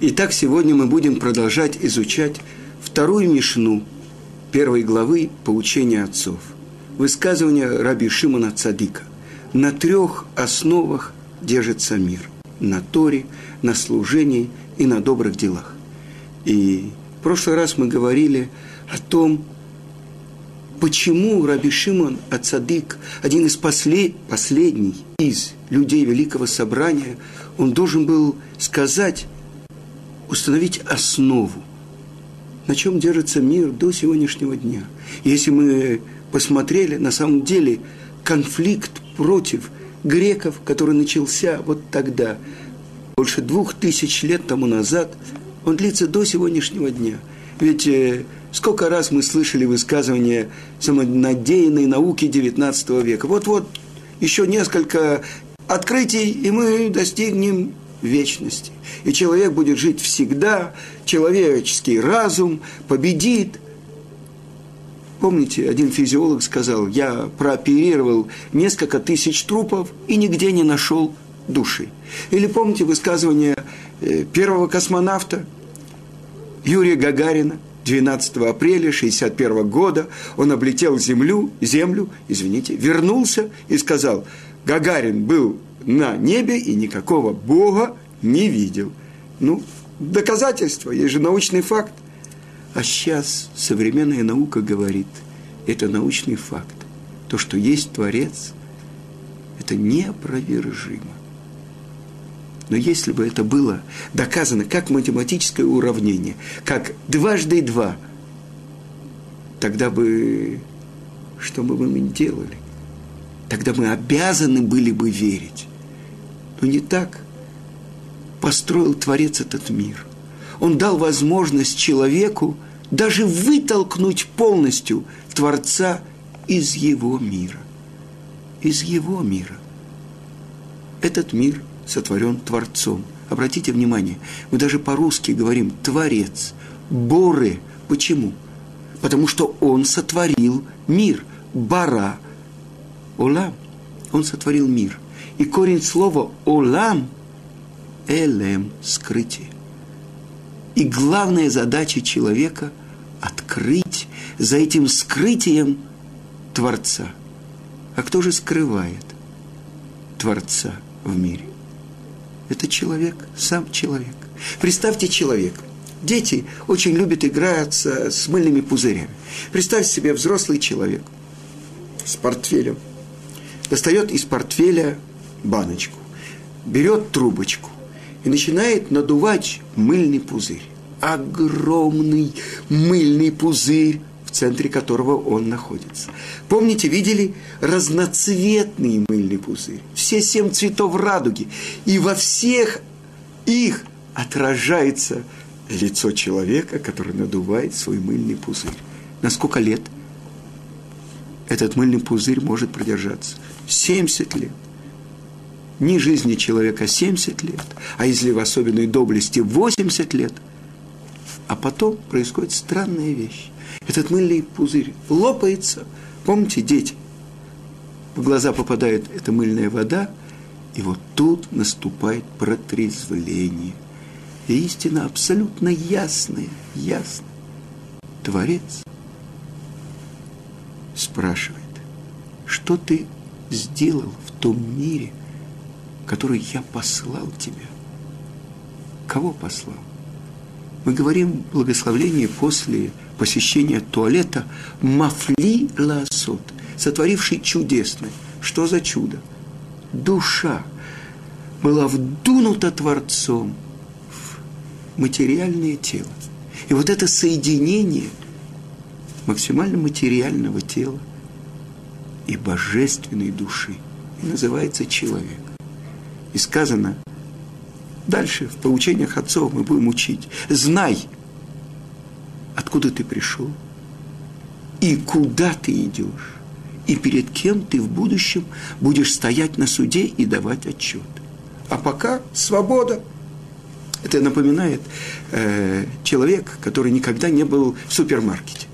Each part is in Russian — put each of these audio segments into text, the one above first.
Итак, сегодня мы будем продолжать изучать вторую Мишну первой главы «Поучения отцов». Высказывание Раби Шимона Цадика. На трех основах держится мир. На Торе, на служении и на добрых делах. И в прошлый раз мы говорили о том, почему Раби Шимон Ацадик, один из послед... последних из людей Великого Собрания, он должен был сказать, установить основу, на чем держится мир до сегодняшнего дня. Если мы посмотрели, на самом деле конфликт против греков, который начался вот тогда, больше двух тысяч лет тому назад, он длится до сегодняшнего дня. Ведь э, сколько раз мы слышали высказывания самонадеянной науки XIX века. Вот-вот еще несколько открытий, и мы достигнем вечности. И человек будет жить всегда, человеческий разум победит. Помните, один физиолог сказал, я прооперировал несколько тысяч трупов и нигде не нашел души. Или помните высказывание э, первого космонавта Юрия Гагарина, 12 апреля 1961 года он облетел землю, землю, извините, вернулся и сказал, Гагарин был на небе и никакого Бога не видел. Ну, доказательство, есть же научный факт. А сейчас современная наука говорит, это научный факт. То, что есть Творец, это неопровержимо. Но если бы это было доказано как математическое уравнение, как дважды два, тогда бы что бы мы делали? Тогда мы обязаны были бы верить. Но не так. Построил Творец этот мир. Он дал возможность человеку даже вытолкнуть полностью Творца из его мира. Из его мира. Этот мир – сотворен Творцом. Обратите внимание, мы даже по-русски говорим «творец», «боре». Почему? Потому что он сотворил мир. Бара. Олам. Он сотворил мир. И корень слова «олам» – «элем» – скрытие. И главная задача человека – открыть за этим скрытием Творца. А кто же скрывает Творца в мире? Это человек, сам человек. Представьте человека. Дети очень любят играться с мыльными пузырями. Представьте себе взрослый человек с портфелем. Достает из портфеля баночку, берет трубочку и начинает надувать мыльный пузырь. Огромный мыльный пузырь центре которого он находится. Помните, видели разноцветный мыльный пузырь? Все семь цветов радуги. И во всех их отражается лицо человека, который надувает свой мыльный пузырь. На сколько лет этот мыльный пузырь может продержаться? 70 лет. Не жизни человека 70 лет, а если в особенной доблести 80 лет. А потом происходит странная вещь этот мыльный пузырь лопается. Помните, дети, в глаза попадает эта мыльная вода, и вот тут наступает протрезвление. И истина абсолютно ясная, ясная. Творец спрашивает, что ты сделал в том мире, который я послал тебя? Кого послал? Мы говорим благословление после посещения туалета Мафли Ласот, сотворивший чудесное. Что за чудо? Душа была вдунута Творцом в материальное тело. И вот это соединение максимально материального тела и божественной души и называется человек. И сказано, дальше в поучениях отцов мы будем учить, знай, откуда ты пришел и куда ты идешь, и перед кем ты в будущем будешь стоять на суде и давать отчет. А пока свобода. Это напоминает э, человек, который никогда не был в супермаркете.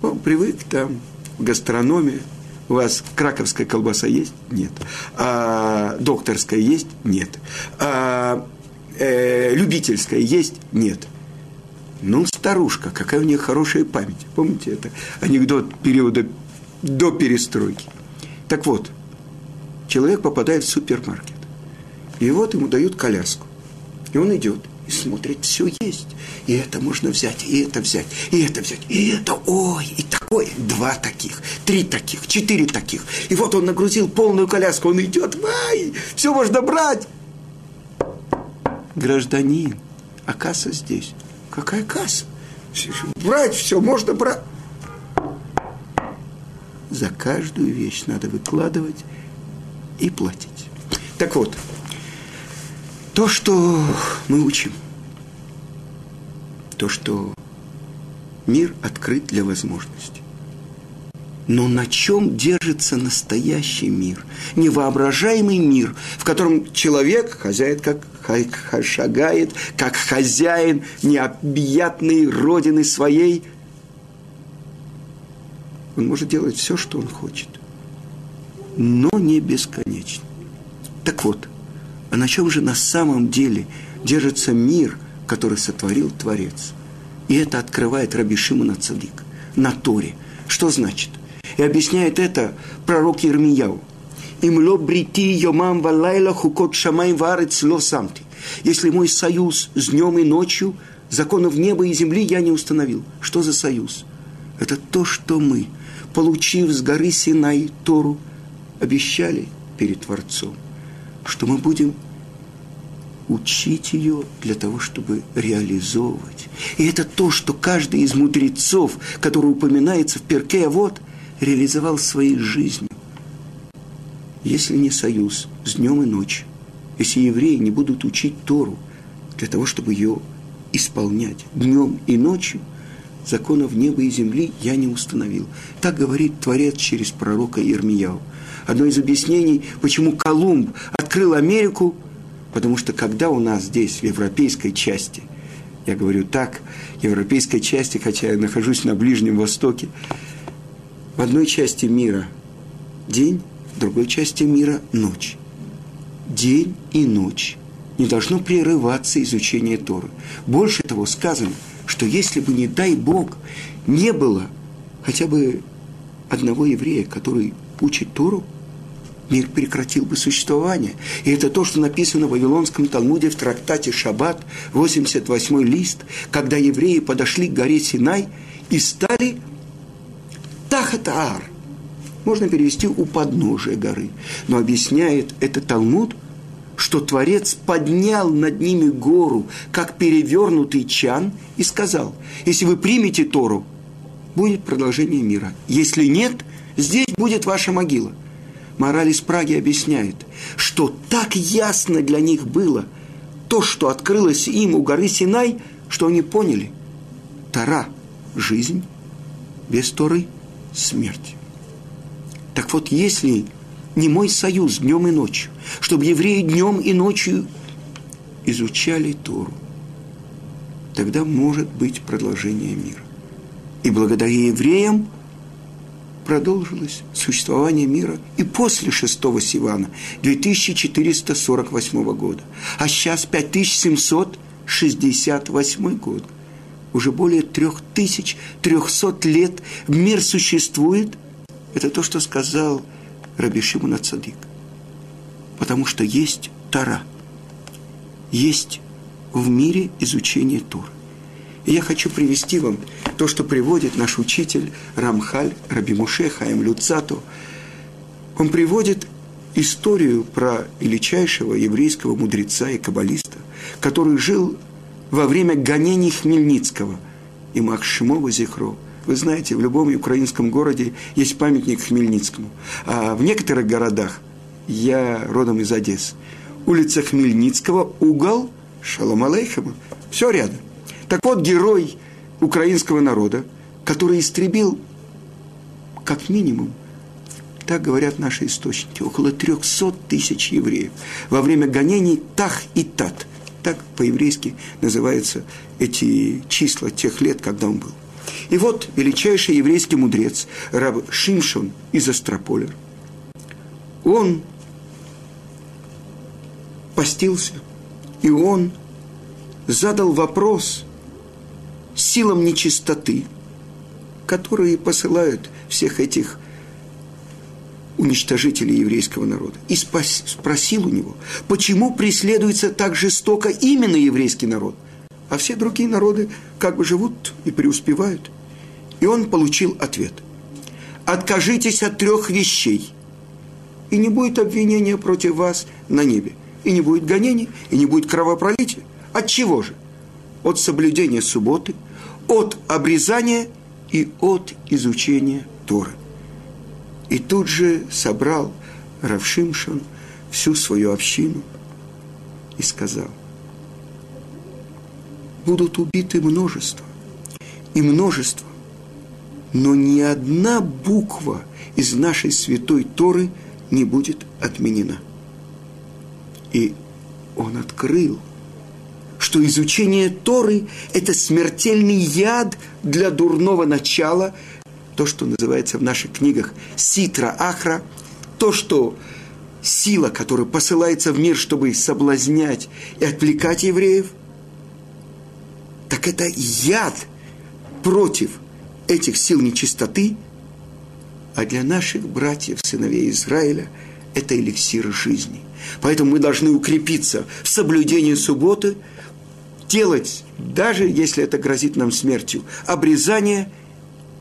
Он привык там в гастрономе. У вас краковская колбаса есть? Нет. А докторская есть? Нет. А э, любительское есть? Нет. Ну, старушка, какая у нее хорошая память. Помните это анекдот периода до перестройки? Так вот, человек попадает в супермаркет. И вот ему дают коляску. И он идет и смотрит, все есть. И это можно взять, и это взять, и это взять, и это, ой, и такое. Два таких, три таких, четыре таких. И вот он нагрузил полную коляску, он идет, вай, все можно брать. Гражданин, а касса здесь. Какая касса? Брать все, можно брать. За каждую вещь надо выкладывать и платить. Так вот, то, что мы учим, то, что мир открыт для возможностей. Но на чем держится настоящий мир? Невоображаемый мир, в котором человек хозяин как шагает, как хозяин необъятной родины своей. Он может делать все, что он хочет, но не бесконечно. Так вот, а на чем же на самом деле держится мир, который сотворил Творец? И это открывает Раби Шимона Цадик на Торе. Что значит? И объясняет это пророк Ермияу. Имло брити йомам валайла хукот шамай варец ло самти. Если мой союз с днем и ночью, законов неба и земли я не установил. Что за союз? Это то, что мы, получив с горы Синай Тору, обещали перед Творцом – что мы будем учить ее для того, чтобы реализовывать. И это то, что каждый из мудрецов, который упоминается в Перке, вот, реализовал своей жизнью. Если не союз с днем и ночью, если евреи не будут учить Тору для того, чтобы ее исполнять днем и ночью, законов неба и земли я не установил. Так говорит Творец через пророка Ирмияу одно из объяснений, почему Колумб открыл Америку, потому что когда у нас здесь, в европейской части, я говорю так, европейской части, хотя я нахожусь на Ближнем Востоке, в одной части мира день, в другой части мира ночь. День и ночь. Не должно прерываться изучение Торы. Больше того сказано, что если бы, не дай Бог, не было хотя бы одного еврея, который учит Тору, мир прекратил бы существование. И это то, что написано в Вавилонском Талмуде в трактате Шаббат, 88 лист, когда евреи подошли к горе Синай и стали Тахатаар. Можно перевести у подножия горы. Но объясняет это Талмуд, что Творец поднял над ними гору, как перевернутый чан, и сказал, если вы примете Тору, будет продолжение мира. Если нет, здесь будет ваша могила – Мораль из Праги объясняет, что так ясно для них было то, что открылось им у горы Синай, что они поняли. Тара – жизнь, без Торы – смерть. Так вот, если не мой союз днем и ночью, чтобы евреи днем и ночью изучали Тору, тогда может быть продолжение мира. И благодаря евреям – продолжилось существование мира и после шестого Сивана, 2448 года. А сейчас 5768 год. Уже более 3300 лет мир существует. Это то, что сказал Раби Шимон. Потому что есть Тара. Есть в мире изучение Торы. И я хочу привести вам то, что приводит наш учитель Рамхаль Раби Муше Хаим Люцату. Он приводит историю про величайшего еврейского мудреца и каббалиста, который жил во время гонений Хмельницкого и Махшимова Зихро. Вы знаете, в любом украинском городе есть памятник Хмельницкому. А в некоторых городах, я родом из Одессы, улица Хмельницкого, угол Шалом Алейхема, все рядом. Так вот, герой украинского народа, который истребил, как минимум, так говорят наши источники, около 300 тысяч евреев во время гонений Тах и Тат. Так по-еврейски называются эти числа тех лет, когда он был. И вот величайший еврейский мудрец, раб Шимшон из Астрополя, он постился, и он задал вопрос силам нечистоты, которые посылают всех этих уничтожителей еврейского народа. И спас, спросил у него, почему преследуется так жестоко именно еврейский народ, а все другие народы как бы живут и преуспевают. И он получил ответ. Откажитесь от трех вещей, и не будет обвинения против вас на небе, и не будет гонений, и не будет кровопролития. От чего же? От соблюдения субботы, от обрезания и от изучения Торы. И тут же собрал Равшимшон всю свою общину и сказал, будут убиты множество, и множество, но ни одна буква из нашей святой Торы не будет отменена. И он открыл, что изучение Торы – это смертельный яд для дурного начала – то, что называется в наших книгах ситра ахра, то, что сила, которая посылается в мир, чтобы соблазнять и отвлекать евреев, так это яд против этих сил нечистоты, а для наших братьев, сыновей Израиля, это эликсир жизни. Поэтому мы должны укрепиться в соблюдении субботы, делать, даже если это грозит нам смертью, обрезание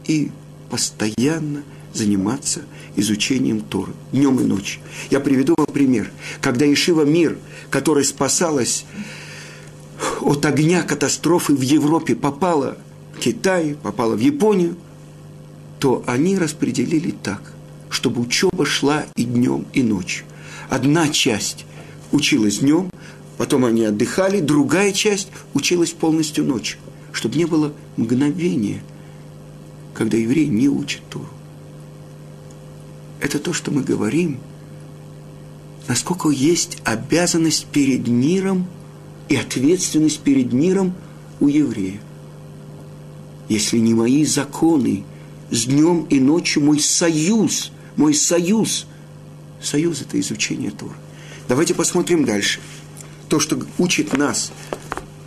и постоянно заниматься изучением Торы днем и ночью. Я приведу вам пример. Когда Ишива Мир, которая спасалась от огня катастрофы в Европе, попала в Китай, попала в Японию, то они распределили так, чтобы учеба шла и днем, и ночью. Одна часть училась днем, потом они отдыхали, другая часть училась полностью ночью, чтобы не было мгновения – когда еврей не учит Тору. Это то, что мы говорим, насколько есть обязанность перед миром и ответственность перед миром у еврея. Если не мои законы, с днем и ночью мой союз, мой союз, союз – это изучение Тора. Давайте посмотрим дальше. То, что учит нас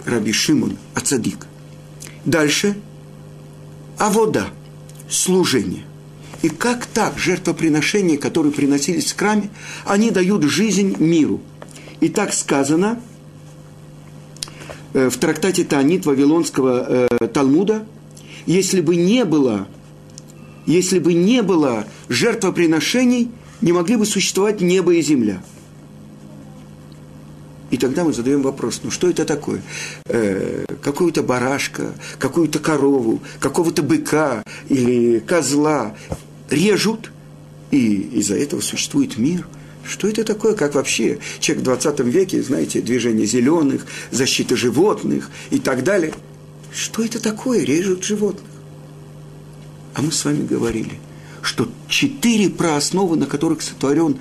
Раби Шимон Ацадик. Дальше – а вода – служение. И как так жертвоприношения, которые приносились в храме, они дают жизнь миру. И так сказано э, в трактате Таанит Вавилонского э, Талмуда, если бы не было, если бы не было жертвоприношений, не могли бы существовать небо и земля – и тогда мы задаем вопрос, ну что это такое? Э, какую-то барашка, какую-то корову, какого-то быка или козла режут, и из-за этого существует мир. Что это такое? Как вообще человек в 20 веке, знаете, движение зеленых, защита животных и так далее. Что это такое? Режут животных. А мы с вами говорили, что четыре проосновы, на которых сотворен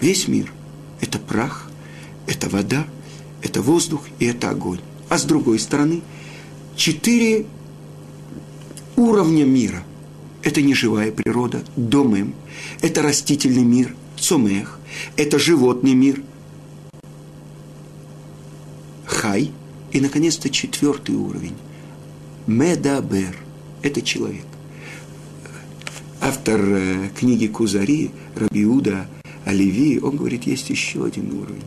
весь мир, это прах, это вода, это воздух и это огонь. А с другой стороны, четыре уровня мира. Это неживая природа, домем, это растительный мир, цомех, это животный мир, хай, и, наконец-то, четвертый уровень, медабер, это человек. Автор э, книги Кузари, Рабиуда Оливи, он говорит, есть еще один уровень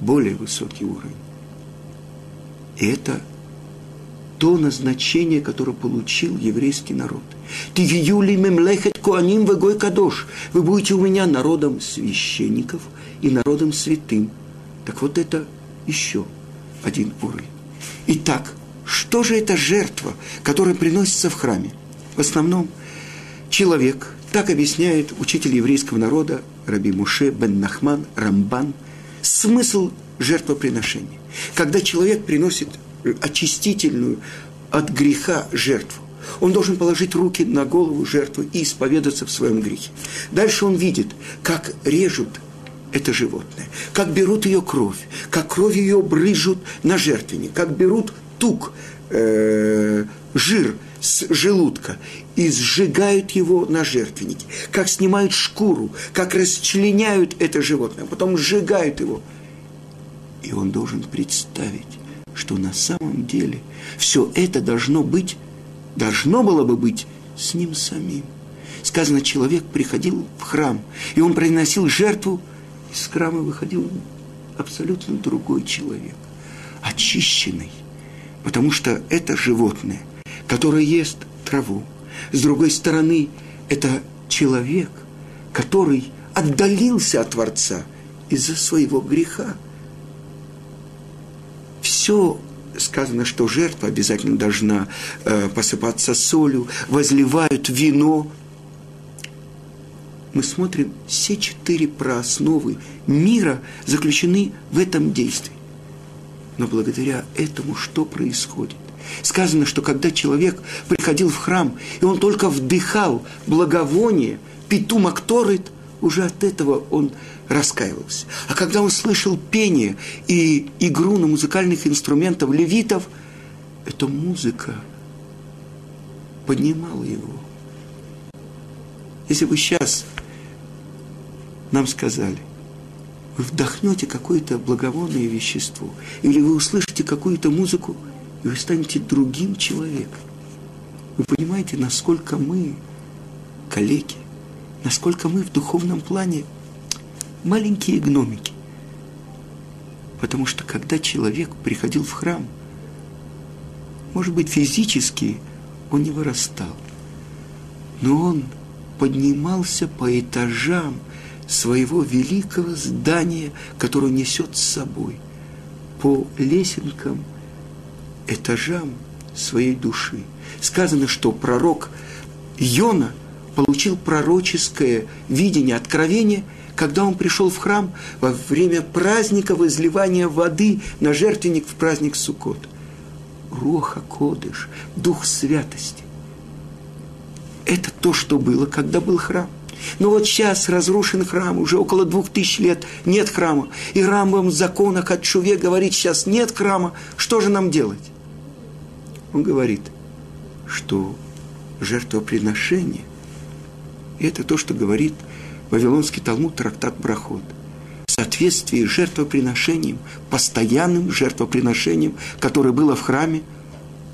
более высокий уровень. И это то назначение, которое получил еврейский народ. Ты юли мемлехет коаним вегой кадош. Вы будете у меня народом священников и народом святым. Так вот это еще один уровень. Итак, что же это жертва, которая приносится в храме? В основном человек, так объясняет учитель еврейского народа Раби Муше бен Нахман Рамбан – смысл жертвоприношения. Когда человек приносит очистительную от греха жертву, он должен положить руки на голову жертвы и исповедаться в своем грехе. Дальше он видит, как режут это животное, как берут ее кровь, как кровь ее брыжут на жертвенник, как берут тук, э, жир с желудка и сжигают его на жертвеннике, как снимают шкуру, как расчленяют это животное, а потом сжигают его. И он должен представить, что на самом деле все это должно быть, должно было бы быть с ним самим. Сказано, человек приходил в храм, и он приносил жертву, из храма выходил абсолютно другой человек, очищенный, потому что это животное, которое ест траву. С другой стороны, это человек, который отдалился от Творца из-за своего греха. Все сказано, что жертва обязательно должна э, посыпаться солью, возливают вино. Мы смотрим, все четыре проосновы мира заключены в этом действии. Но благодаря этому что происходит? Сказано, что когда человек приходил в храм, и он только вдыхал благовоние, питум акторит, уже от этого он раскаивался. А когда он слышал пение и игру на музыкальных инструментах левитов, эта музыка поднимала его. Если бы сейчас нам сказали, вы вдохнете какое-то благовонное вещество, или вы услышите какую-то музыку, и вы станете другим человеком. Вы понимаете, насколько мы коллеги, насколько мы в духовном плане маленькие гномики. Потому что когда человек приходил в храм, может быть, физически он не вырастал, но он поднимался по этажам своего великого здания, которое несет с собой, по лесенкам, этажам своей души. Сказано, что пророк Йона получил пророческое видение, откровение – когда он пришел в храм во время праздника возливания воды на жертвенник в праздник Суккот. Роха Кодыш, Дух Святости. Это то, что было, когда был храм. Но вот сейчас разрушен храм, уже около двух тысяч лет нет храма. И Рамбам в законах от Шуве говорит, сейчас нет храма, что же нам делать? Он говорит, что жертвоприношение – это то, что говорит Вавилонский Талмуд, трактат Брахот. В соответствии с жертвоприношением, постоянным жертвоприношением, которое было в храме,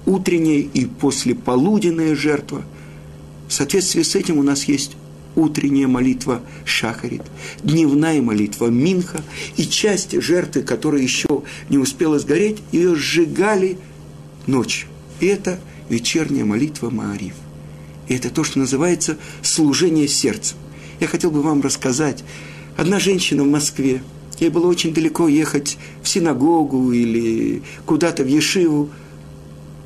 утренняя и послеполуденная жертва. В соответствии с этим у нас есть утренняя молитва Шахарит, дневная молитва Минха и часть жертвы, которая еще не успела сгореть, ее сжигали ночью. Это вечерняя молитва Маарив. И это то, что называется служение сердцем. Я хотел бы вам рассказать. Одна женщина в Москве, ей было очень далеко ехать в синагогу или куда-то в Ешиву.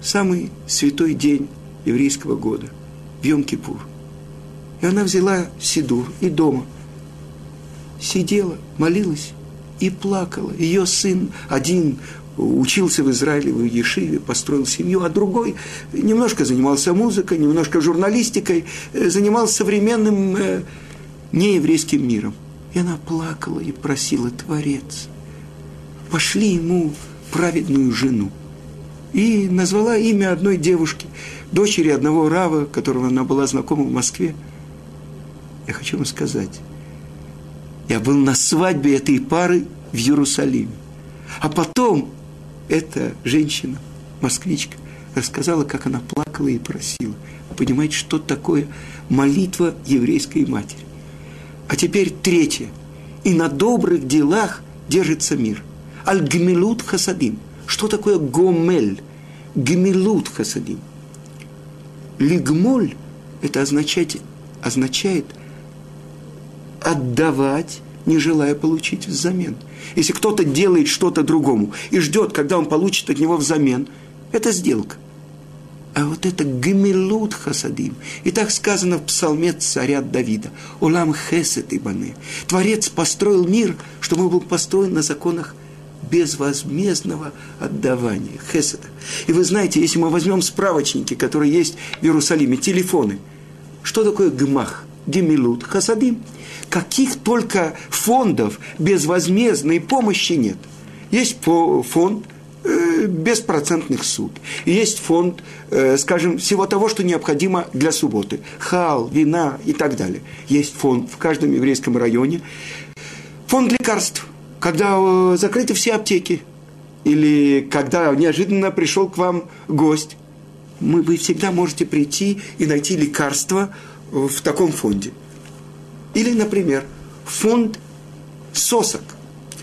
Самый святой день еврейского года, в Йом-Кипур. И она взяла Сидур и дома сидела, молилась и плакала. Ее сын один учился в Израиле, в Ешиве, построил семью, а другой немножко занимался музыкой, немножко журналистикой, э, занимался современным э, нееврейским миром. И она плакала и просила Творец, пошли ему праведную жену. И назвала имя одной девушки, дочери одного рава, которого она была знакома в Москве. Я хочу вам сказать, я был на свадьбе этой пары в Иерусалиме. А потом эта женщина, москвичка, рассказала, как она плакала и просила. Понимаете, что такое молитва еврейской матери? А теперь третье. И на добрых делах держится мир. Аль-Гмилут Хасадим. Что такое Гомель? Гмилут Хасадим. Лигмоль – это означает, означает отдавать, не желая получить взамен. Если кто-то делает что-то другому и ждет, когда он получит от него взамен, это сделка – а вот это гемилут хасадим. И так сказано в псалме царя Давида. Улам хесет ибаны. Творец построил мир, чтобы он был построен на законах безвозмездного отдавания, хесета. И вы знаете, если мы возьмем справочники, которые есть в Иерусалиме, телефоны, что такое гмах, гемилут, хасадим? Каких только фондов безвозмездной помощи нет. Есть фонд – Э, беспроцентных суд. Есть фонд, э, скажем, всего того, что необходимо для субботы. Хал, вина и так далее. Есть фонд в каждом еврейском районе. Фонд лекарств. когда э, закрыты все аптеки, или когда неожиданно пришел к вам гость, мы, вы всегда можете прийти и найти лекарство в таком фонде. Или, например, фонд сосок.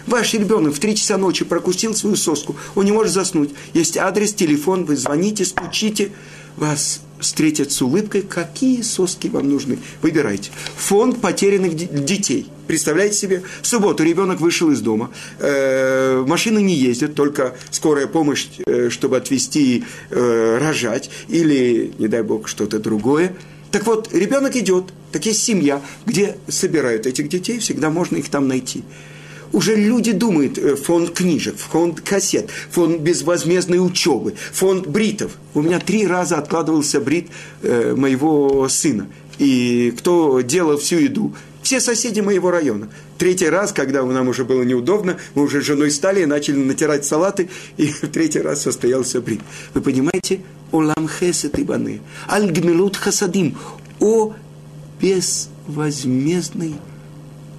Ваш ребенок в 3 часа ночи прокусил свою соску, он не может заснуть. Есть адрес, телефон, вы звоните, стучите, вас встретят с улыбкой, какие соски вам нужны. Выбирайте. Фонд потерянных детей. Представляете себе, в субботу ребенок вышел из дома, э, машины не ездят, только скорая помощь, э, чтобы отвезти, э, рожать, или, не дай бог, что-то другое. Так вот, ребенок идет, так есть семья, где собирают этих детей, всегда можно их там найти уже люди думают, э, фонд книжек, фонд кассет, фонд безвозмездной учебы, фонд бритов. У меня три раза откладывался брит э, моего сына. И кто делал всю еду? Все соседи моего района. Третий раз, когда нам уже было неудобно, мы уже с женой стали и начали натирать салаты, и в третий раз состоялся брит. Вы понимаете? Олам хесет ибаны, аль гмилут хасадим, о безвозмездной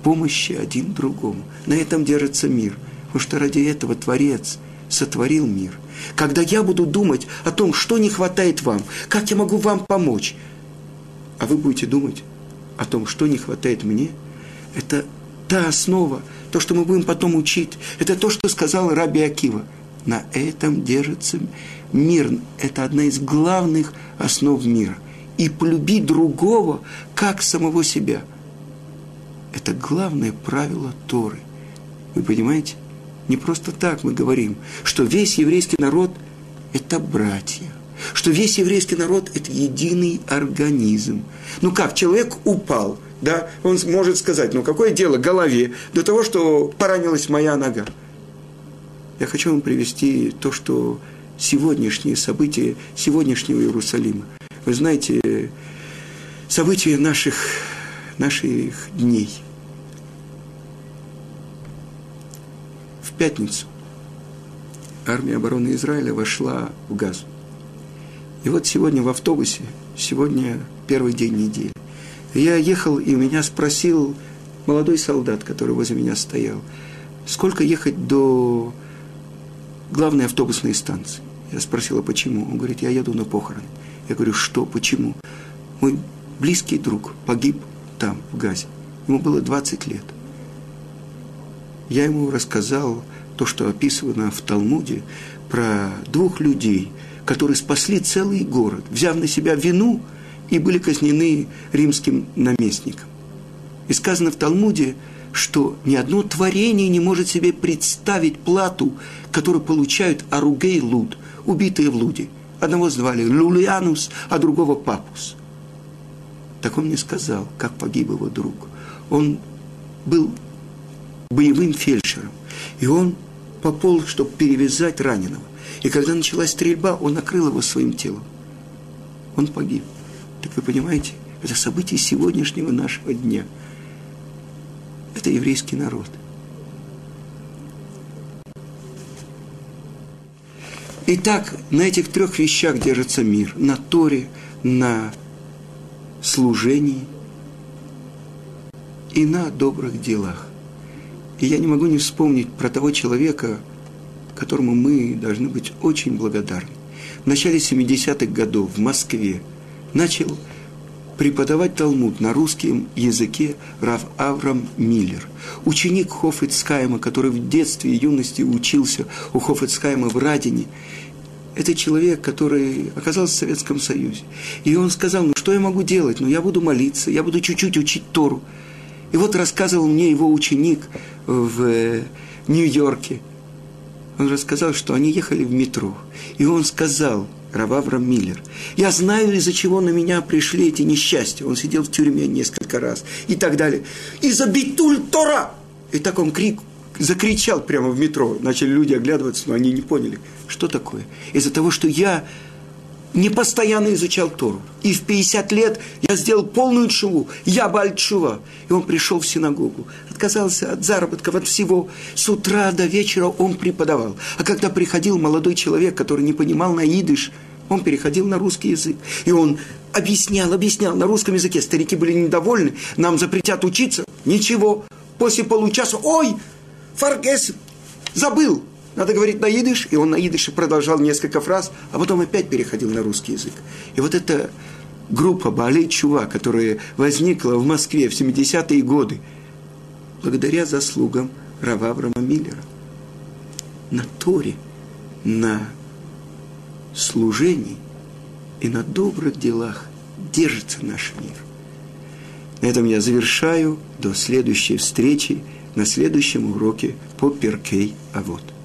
помощи один другому. На этом держится мир. Потому что ради этого Творец сотворил мир. Когда я буду думать о том, что не хватает вам, как я могу вам помочь, а вы будете думать о том, что не хватает мне, это та основа, то, что мы будем потом учить. Это то, что сказал Раби Акива. На этом держится мир. Это одна из главных основ мира. И полюбить другого, как самого себя – это главное правило Торы. Вы понимаете? Не просто так мы говорим, что весь еврейский народ – это братья, что весь еврейский народ – это единый организм. Ну как, человек упал, да, он может сказать, ну какое дело голове до того, что поранилась моя нога. Я хочу вам привести то, что сегодняшние события сегодняшнего Иерусалима. Вы знаете, события наших, наших дней – пятницу армия обороны Израиля вошла в Газу. И вот сегодня в автобусе, сегодня первый день недели, я ехал, и меня спросил молодой солдат, который возле меня стоял, сколько ехать до главной автобусной станции. Я спросил, а почему? Он говорит, я еду на похороны. Я говорю, что, почему? Мой близкий друг погиб там, в Газе. Ему было 20 лет я ему рассказал то, что описано в Талмуде, про двух людей, которые спасли целый город, взяв на себя вину и были казнены римским наместником. И сказано в Талмуде, что ни одно творение не может себе представить плату, которую получают Аругей Луд, убитые в Луде. Одного звали Лулианус, а другого Папус. Так он мне сказал, как погиб его друг. Он был боевым фельдшером. И он пополз, чтобы перевязать раненого. И когда началась стрельба, он накрыл его своим телом. Он погиб. Так вы понимаете, это событие сегодняшнего нашего дня. Это еврейский народ. Итак, на этих трех вещах держится мир. На Торе, на служении и на добрых делах. И я не могу не вспомнить про того человека, которому мы должны быть очень благодарны. В начале 70-х годов в Москве начал преподавать Талмуд на русском языке Рав Аврам Миллер, ученик Хофицкайма, который в детстве и юности учился у Хофицкайма в Радине. Это человек, который оказался в Советском Союзе. И он сказал, ну что я могу делать? Ну я буду молиться, я буду чуть-чуть учить Тору. И вот рассказывал мне его ученик в Нью-Йорке. Он рассказал, что они ехали в метро. И он сказал, Рававрам Миллер, я знаю, из-за чего на меня пришли эти несчастья. Он сидел в тюрьме несколько раз и так далее. Из-за битуль Тора! И так он крик, закричал прямо в метро. Начали люди оглядываться, но они не поняли, что такое. Из-за того, что я не постоянно изучал Тору. И в 50 лет я сделал полную чуву. Я бальчува. И он пришел в синагогу. Отказался от заработков, от всего. С утра до вечера он преподавал. А когда приходил молодой человек, который не понимал на идыш, он переходил на русский язык. И он объяснял, объяснял на русском языке. Старики были недовольны. Нам запретят учиться. Ничего. После получаса, ой, фаргесен, забыл. Надо говорить на идыш, и он на идыше продолжал несколько фраз, а потом опять переходил на русский язык. И вот эта группа Баалей Чува, которая возникла в Москве в 70-е годы, благодаря заслугам Рава Авраама Миллера, на Торе, на служении и на добрых делах держится наш мир. На этом я завершаю. До следующей встречи на следующем уроке по Перкей Авод.